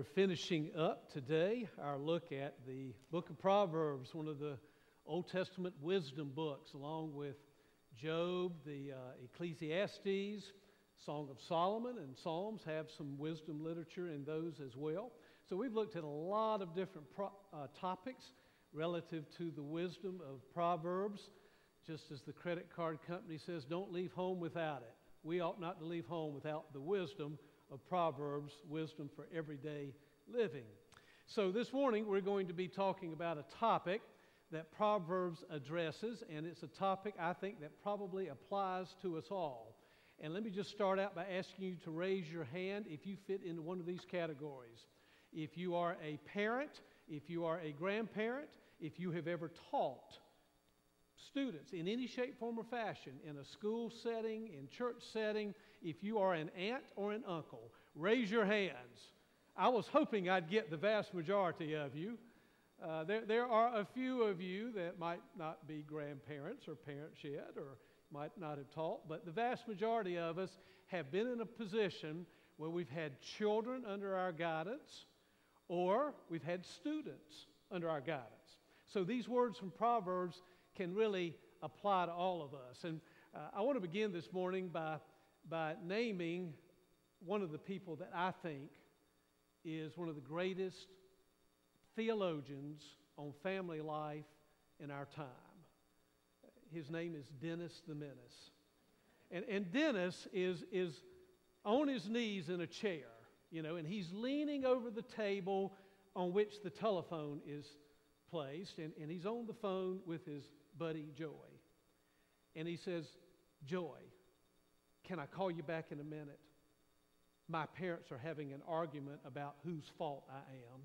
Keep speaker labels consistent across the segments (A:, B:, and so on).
A: We're finishing up today our look at the book of Proverbs, one of the Old Testament wisdom books, along with Job, the uh, Ecclesiastes, Song of Solomon, and Psalms have some wisdom literature in those as well. So we've looked at a lot of different pro- uh, topics relative to the wisdom of Proverbs. Just as the credit card company says, don't leave home without it. We ought not to leave home without the wisdom of Proverbs, wisdom for everyday living. So, this morning we're going to be talking about a topic that Proverbs addresses, and it's a topic I think that probably applies to us all. And let me just start out by asking you to raise your hand if you fit into one of these categories. If you are a parent, if you are a grandparent, if you have ever taught students in any shape, form, or fashion, in a school setting, in church setting, if you are an aunt or an uncle, raise your hands. I was hoping I'd get the vast majority of you. Uh, there, there are a few of you that might not be grandparents or parents yet, or might not have taught, but the vast majority of us have been in a position where we've had children under our guidance or we've had students under our guidance. So these words from Proverbs can really apply to all of us. And uh, I want to begin this morning by, by naming one of the people that I think is one of the greatest theologians on family life in our time. His name is Dennis the Menace. And, and Dennis is, is on his knees in a chair, you know, and he's leaning over the table on which the telephone is placed, and, and he's on the phone with his buddy Joy. And he says, Joy, can I call you back in a minute? My parents are having an argument about whose fault I am.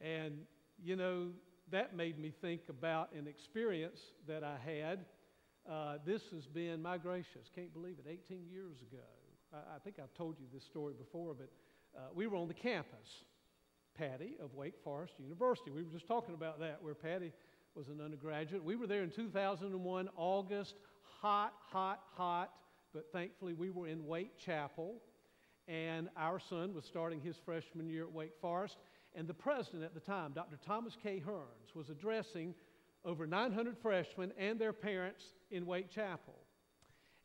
A: and, you know, that made me think about an experience that I had. Uh, this has been, my gracious, can't believe it, 18 years ago. I, I think I've told you this story before, but uh, we were on the campus Patty of Wake Forest University. We were just talking about that, where Patty was an undergraduate. We were there in 2001, August, hot, hot, hot, but thankfully we were in Wait Chapel, and our son was starting his freshman year at Wake Forest. And the president at the time, Dr. Thomas K. Hearns, was addressing over 900 freshmen and their parents in Wait Chapel.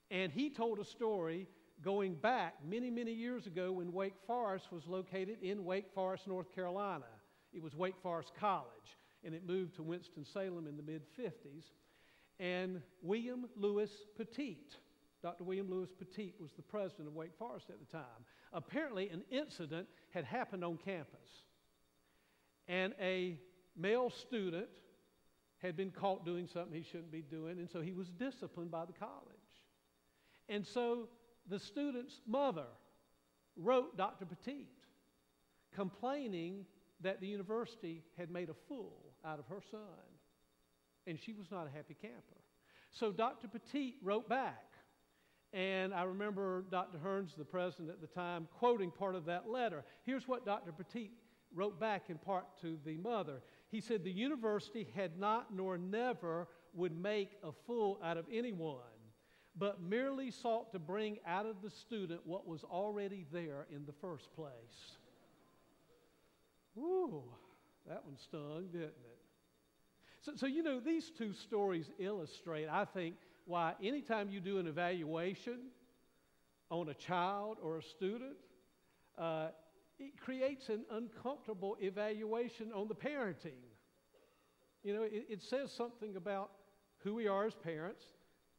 A: And he told a story going back many, many years ago when Wake Forest was located in Wake Forest, North Carolina. It was Wake Forest College, and it moved to Winston-Salem in the mid 50s. And William Lewis Poteat, Dr. William Lewis Poteat, was the president of Wake Forest at the time. Apparently, an incident had happened on campus, and a male student had been caught doing something he shouldn't be doing, and so he was disciplined by the college. And so the student's mother wrote Dr. Poteat complaining that the university had made a fool out of her son. And she was not a happy camper. So Dr. Poteat wrote back. And I remember Dr. Hearns, the president at the time, quoting part of that letter. Here's what Dr. Poteat wrote back in part to the mother. He said, The university had not nor never would make a fool out of anyone but merely sought to bring out of the student what was already there in the first place. Ooh, that one stung, didn't it? So, so, you know, these two stories illustrate, I think, why anytime you do an evaluation on a child or a student, uh, it creates an uncomfortable evaluation on the parenting. You know, it, it says something about who we are as parents,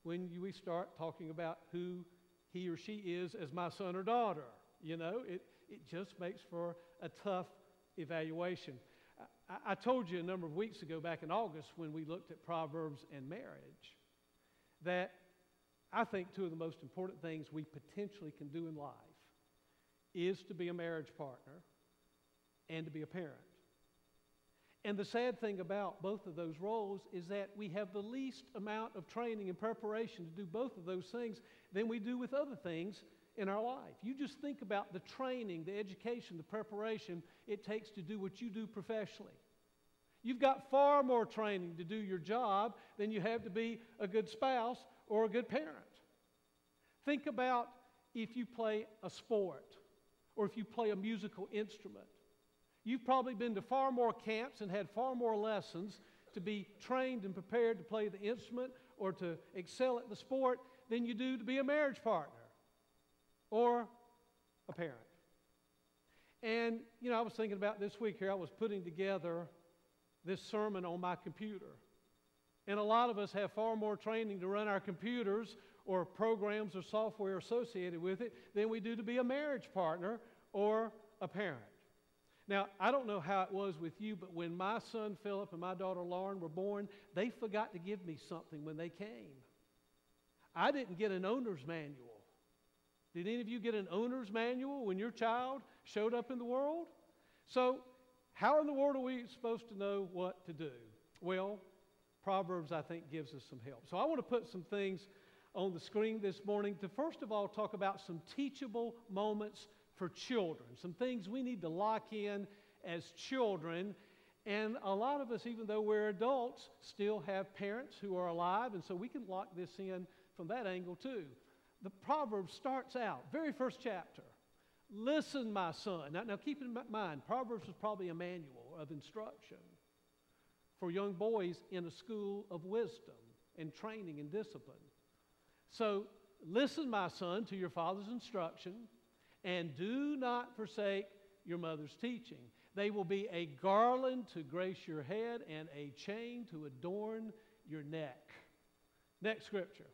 A: when we start talking about who he or she is as my son or daughter. You know, it, it just makes for a tough evaluation. I, told you a number of weeks ago, back in August, when we looked at Proverbs and marriage, that I think two of the most important things we potentially can do in life is to be a marriage partner and to be a parent. And the sad thing about both of those roles is that we have the least amount of training and preparation to do both of those things than we do with other things in our life. You just think about the training, the education, the preparation it takes to do what you do professionally. You've got far more training to do your job than you have to be a good spouse or a good parent. Think about if you play a sport or if you play a musical instrument. You've probably been to far more camps and had far more lessons to be trained and prepared to play the instrument or to excel at the sport than you do to be a marriage partner or a parent. And, you know, I was thinking about this week here, I was putting together this sermon on my computer. And a lot of us have far more training to run our computers or programs or software associated with it than we do to be a marriage partner or a parent. Now, I don't know how it was with you, but when my son Philip and my daughter Lauren were born, they forgot to give me something when they came. I didn't get an owner's manual. Did any of you get an owner's manual when your child showed up in the world? So, how in the world are we supposed to know what to do? Well, Proverbs, I think, gives us some help. So, I want to put some things on the screen this morning to first of all talk about some teachable moments for children, some things we need to lock in as children. And a lot of us, even though we're adults, still have parents who are alive, and so we can lock this in from that angle too. The proverb starts out, very first chapter. Listen, my son. Now, now keep in mind, Proverbs is probably a manual of instruction for young boys in a school of wisdom and training and discipline. So, listen, my son, to your father's instruction, and do not forsake your mother's teaching. They will be a garland to grace your head and a chain to adorn your neck. Next scripture,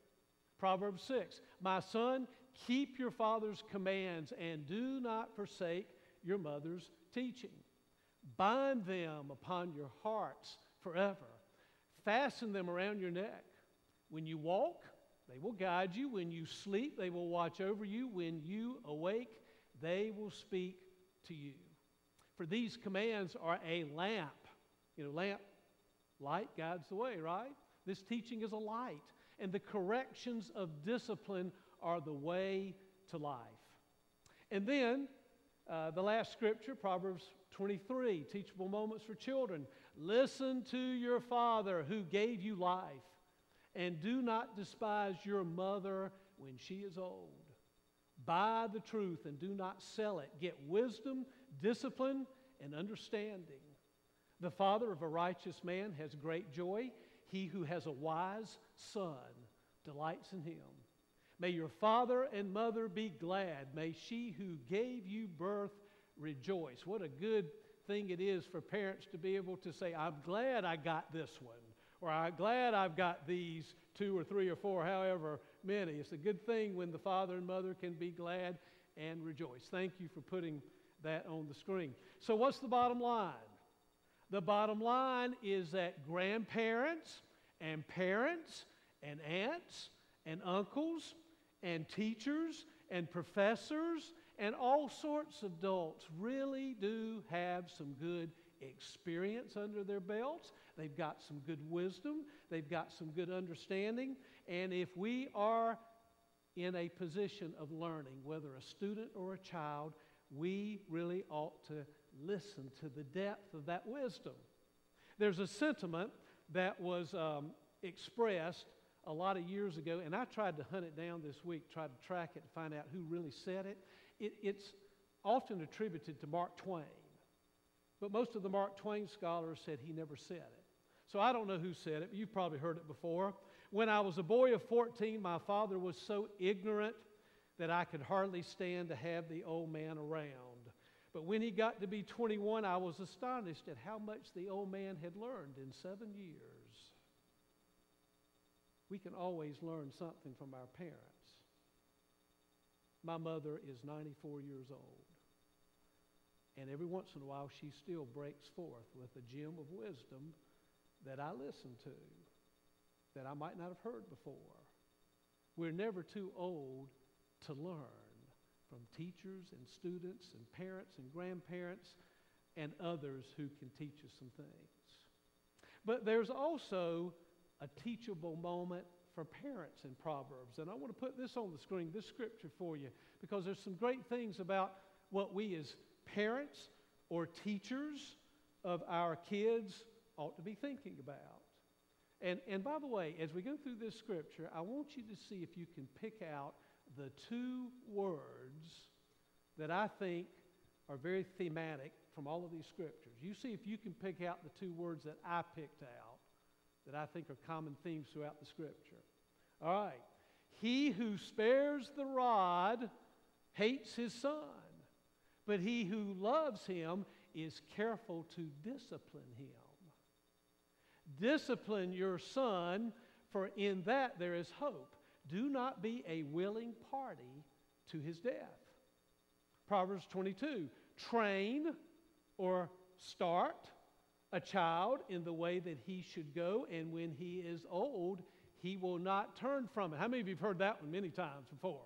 A: Proverbs 6. My son, keep your father's commands and do not forsake your mother's teaching. Bind them upon your hearts forever. Fasten them around your neck. When you walk, they will guide you. When you sleep, they will watch over you. When you awake, they will speak to you. For these commands are a lamp. You know, lamp, light guides the way, right? This teaching is a light. And the corrections of discipline are the way to life. And then uh, the last scripture, Proverbs 23, teachable moments for children. Listen to your father who gave you life and do not despise your mother when she is old. Buy the truth and do not sell it. Get wisdom, discipline, and understanding. The father of a righteous man has great joy. He who has a wise son delights in him. May your father and mother be glad. May she who gave you birth rejoice. What a good thing it is for parents to be able to say, I'm glad I got this one or I'm glad I've got these two or three or four, however many. It's a good thing when the father and mother can be glad and rejoice. Thank you for putting that on the screen. So, what's the bottom line? The bottom line is that grandparents and parents and aunts and uncles and teachers and professors and all sorts of adults really do have some good experience under their belts. They've got some good wisdom. They've got some good understanding. And if we are in a position of learning, whether a student or a child, we really ought to listen to the depth of that wisdom. There's a sentiment that was um, expressed a lot of years ago, and I tried to hunt it down this week, tried to track it to find out who really said it. it it's often attributed to Mark Twain. But most of the Mark Twain scholars said he never said it. So I don't know who said it, but you've probably heard it before. When I was a boy of 14, my father was so ignorant that I could hardly stand to have the old man around. But when he got to be 21, I was astonished at how much the old man had learned in seven years. We can always learn something from our parents. My mother is 94 years old. And every once in a while, she still breaks forth with a gem of wisdom that I listen to that I might not have heard before. We're never too old to learn from teachers and students and parents and grandparents and others who can teach us some things. But there's also a teachable moment for parents in Proverbs. And I want to put this on the screen, this scripture for you, because there's some great things about what we as parents or teachers of our kids ought to be thinking about. And, and by the way, as we go through this scripture, I want you to see if you can pick out the two words that I think are very thematic from all of these scriptures. You see if you can pick out the two words that I picked out that I think are common themes throughout the scripture. All right. He who spares the rod hates his son, but he who loves him is careful to discipline him. Discipline your son, for in that there is hope. Do not be a willing party to his death. Proverbs 22 train or start a child in the way that he should go, and when he is old, he will not turn from it. How many of you have heard that one many times before?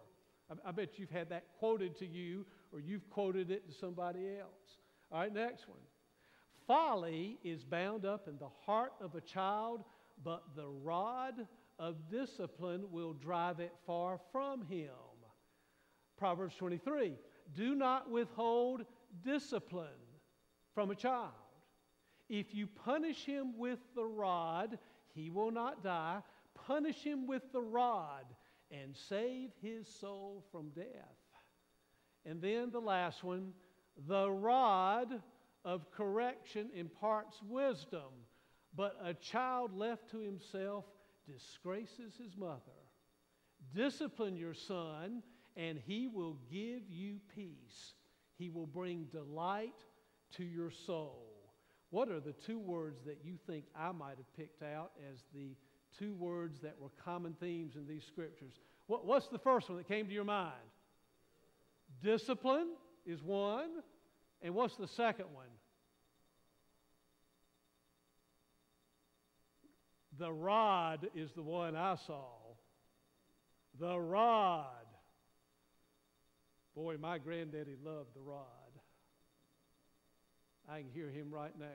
A: I, I bet you've had that quoted to you or you've quoted it to somebody else. All right, next one. Folly is bound up in the heart of a child, but the rod of discipline will drive it far from him. Proverbs 23 Do not withhold discipline from a child. If you punish him with the rod, he will not die. Punish him with the rod and save his soul from death. And then the last one the rod of correction imparts wisdom, but a child left to himself disgraces his mother. Discipline your son, and he will give you peace. He will bring delight to your soul. What are the two words that you think I might have picked out as the two words that were common themes in these scriptures? What, what's the first one that came to your mind? Discipline is one. And what's the second one? The rod is the one I saw. The rod. Boy, my granddaddy loved the rod. I can hear him right now.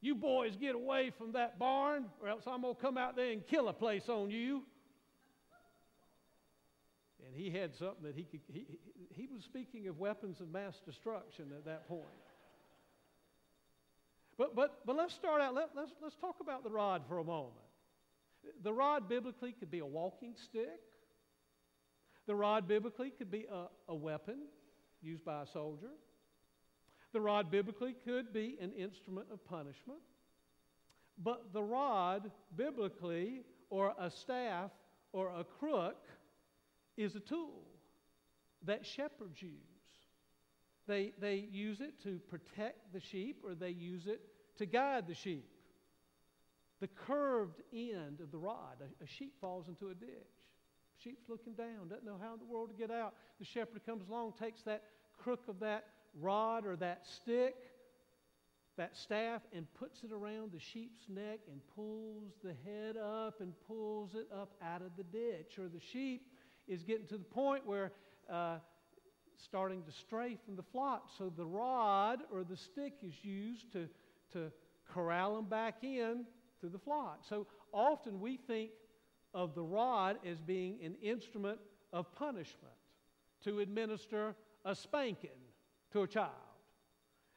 A: You boys get away from that barn, or else I'm going to come out there and kill a place on you. And he had something that he could, he, he was speaking of weapons of mass destruction at that point. But, but, but let's start out, let, let's, let's talk about the rod for a moment. The rod biblically could be a walking stick. The rod biblically could be a, a weapon used by a soldier. The rod biblically could be an instrument of punishment. But the rod biblically, or a staff, or a crook, is a tool that shepherds use. They, they use it to protect the sheep or they use it to guide the sheep. The curved end of the rod, a, a sheep falls into a ditch. Sheep's looking down, doesn't know how in the world to get out. The shepherd comes along, takes that crook of that rod or that stick, that staff, and puts it around the sheep's neck and pulls the head up and pulls it up out of the ditch. Or the sheep is getting to the point where uh, starting to stray from the flock. So the rod or the stick is used to, to corral them back in to the flock. So often we think of the rod as being an instrument of punishment to administer a spanking to a child.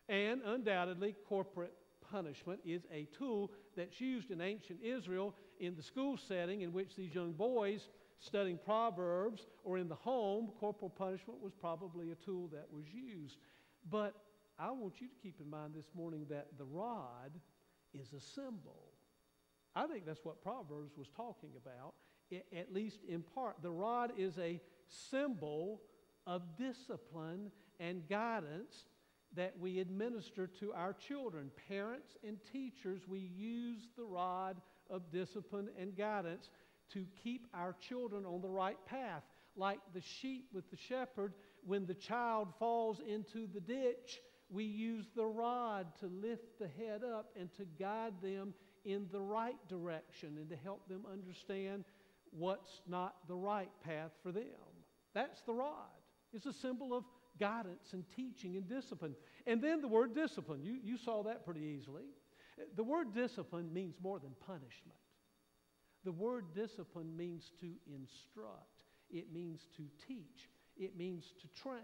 A: And undoubtedly, corporate punishment is a tool that's used in ancient Israel in the school setting in which these young boys studying Proverbs or in the home, corporal punishment was probably a tool that was used. But I want you to keep in mind this morning that the rod is a symbol. I think that's what Proverbs was talking about, at least in part. The rod is a symbol of discipline and guidance that we administer to our children. Parents and teachers, we use the rod of discipline and guidance to keep our children on the right path. Like the sheep with the shepherd, when the child falls into the ditch, we use the rod to lift the head up and to guide them in the right direction and to help them understand what's not the right path for them. That's the rod. It's a symbol of guidance and teaching and discipline. And then the word discipline, you, you saw that pretty easily. The word discipline means more than punishment. The word discipline means to instruct, it means to teach, it means to train.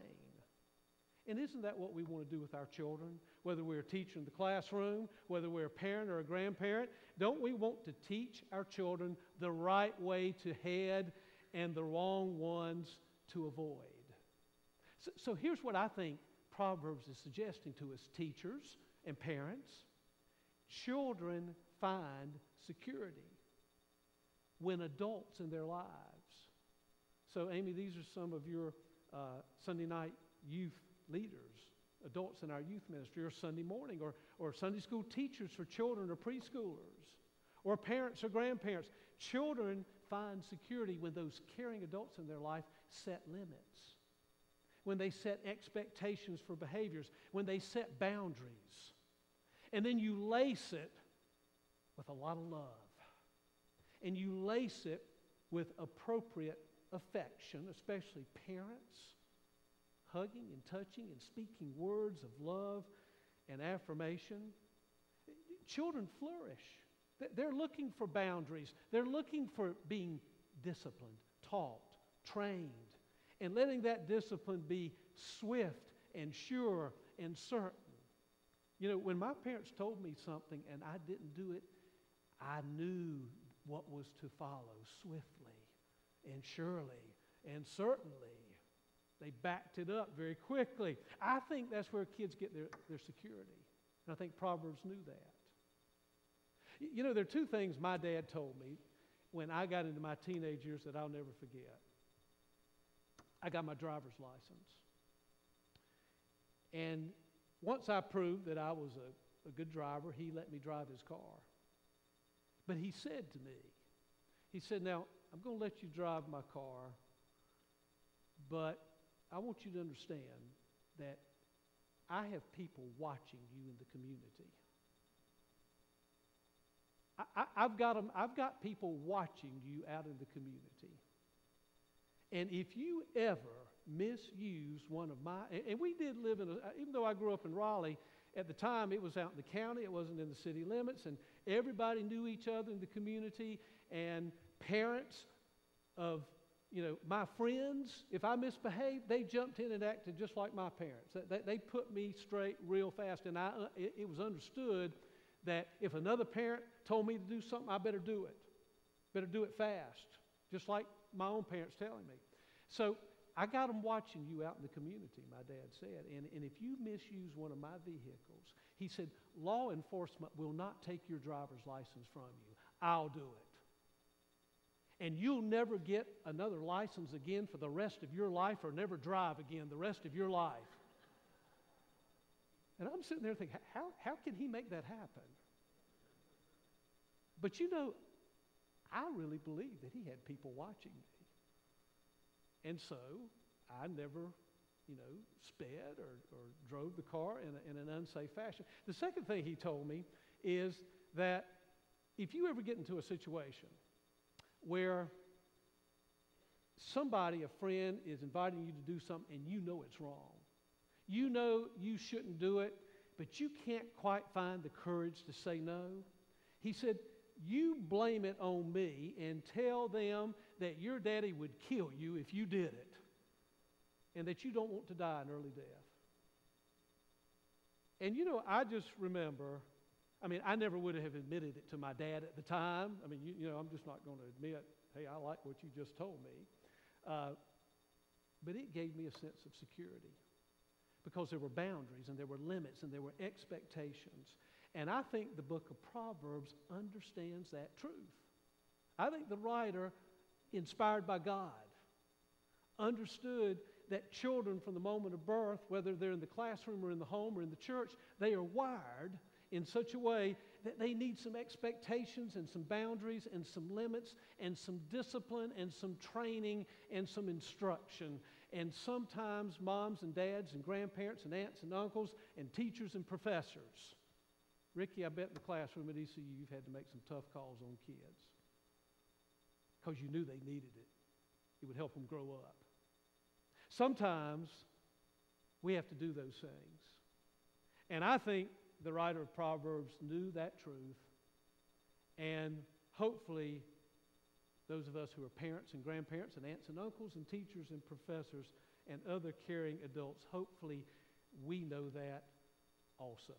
A: And isn't that what we want to do with our children? Whether we're a teacher in the classroom, whether we're a parent or a grandparent, don't we want to teach our children the right way to head and the wrong ones to avoid? So, so here's what I think Proverbs is suggesting to us teachers and parents. Children find security when adults in their lives. So, Amy, these are some of your uh, Sunday night youth leaders, adults in our youth ministry, or Sunday morning, or, or Sunday school teachers for children or preschoolers, or parents or grandparents. Children find security when those caring adults in their life set limits, when they set expectations for behaviors, when they set boundaries. And then you lace it with a lot of love. And you lace it with appropriate affection, especially parents, hugging and touching and speaking words of love and affirmation. Children flourish. They're looking for boundaries. They're looking for being disciplined, taught, trained, and letting that discipline be swift and sure and certain. You know, when my parents told me something and I didn't do it, I knew what was to follow swiftly and surely and certainly. They backed it up very quickly. I think that's where kids get their, their security. And I think Proverbs knew that. You know, there are two things my dad told me when I got into my teenage years that I'll never forget. I got my driver's license. And once I proved that I was a, a good driver, he let me drive his car. But he said to me, he said, Now, I'm going to let you drive my car, but I want you to understand that I have people watching you in the community. I, have got them, I've got people watching you out in the community. And if you ever misuse one of my, and, and we did live in a, even though I grew up in Raleigh, at the time it was out in the county, it wasn't in the city limits, and everybody knew each other in the community, and parents of you know, my friends, if I misbehaved, they jumped in and acted just like my parents. They, they put me straight real fast, and I, uh, it, it was understood that if another parent told me to do something, I better do it. Better do it fast, just like my own parents telling me. So I got them watching you out in the community, my dad said. And, and if you misuse one of my vehicles, he said, law enforcement will not take your driver's license from you. I'll do it. And you'll never get another license again for the rest of your life or never drive again the rest of your life. And I'm sitting there thinking, how, how can he make that happen? But you know, I really believe that he had people watching me. And so I never, you know, sped or, or drove the car in, a, in an unsafe fashion. The second thing he told me is that if you ever get into a situation where somebody, a friend, is inviting you to do something and you know it's wrong, you know you shouldn't do it, but you can't quite find the courage to say no. He said, You blame it on me and tell them that your daddy would kill you if you did it and that you don't want to die an early death. And you know, I just remember, I mean, I never would have admitted it to my dad at the time. I mean, you, you know, I'm just not going to admit, hey, I like what you just told me. Uh, but it gave me a sense of security because there were boundaries and there were limits and there were expectations. And I think the book of Proverbs understands that truth. I think the writer, inspired by God, understood that children from the moment of birth, whether they're in the classroom or in the home or in the church, they are wired in such a way that they need some expectations and some boundaries and some limits and some discipline and some training and some instruction. And sometimes moms and dads and grandparents and aunts and uncles and teachers and professors. Ricky, I bet in the classroom at ECU you've had to make some tough calls on kids because you knew they needed it. It would help them grow up. Sometimes we have to do those things. And I think the writer of Proverbs knew that truth. And hopefully, those of us who are parents and grandparents and aunts and uncles and teachers and professors and other caring adults, hopefully we know that also.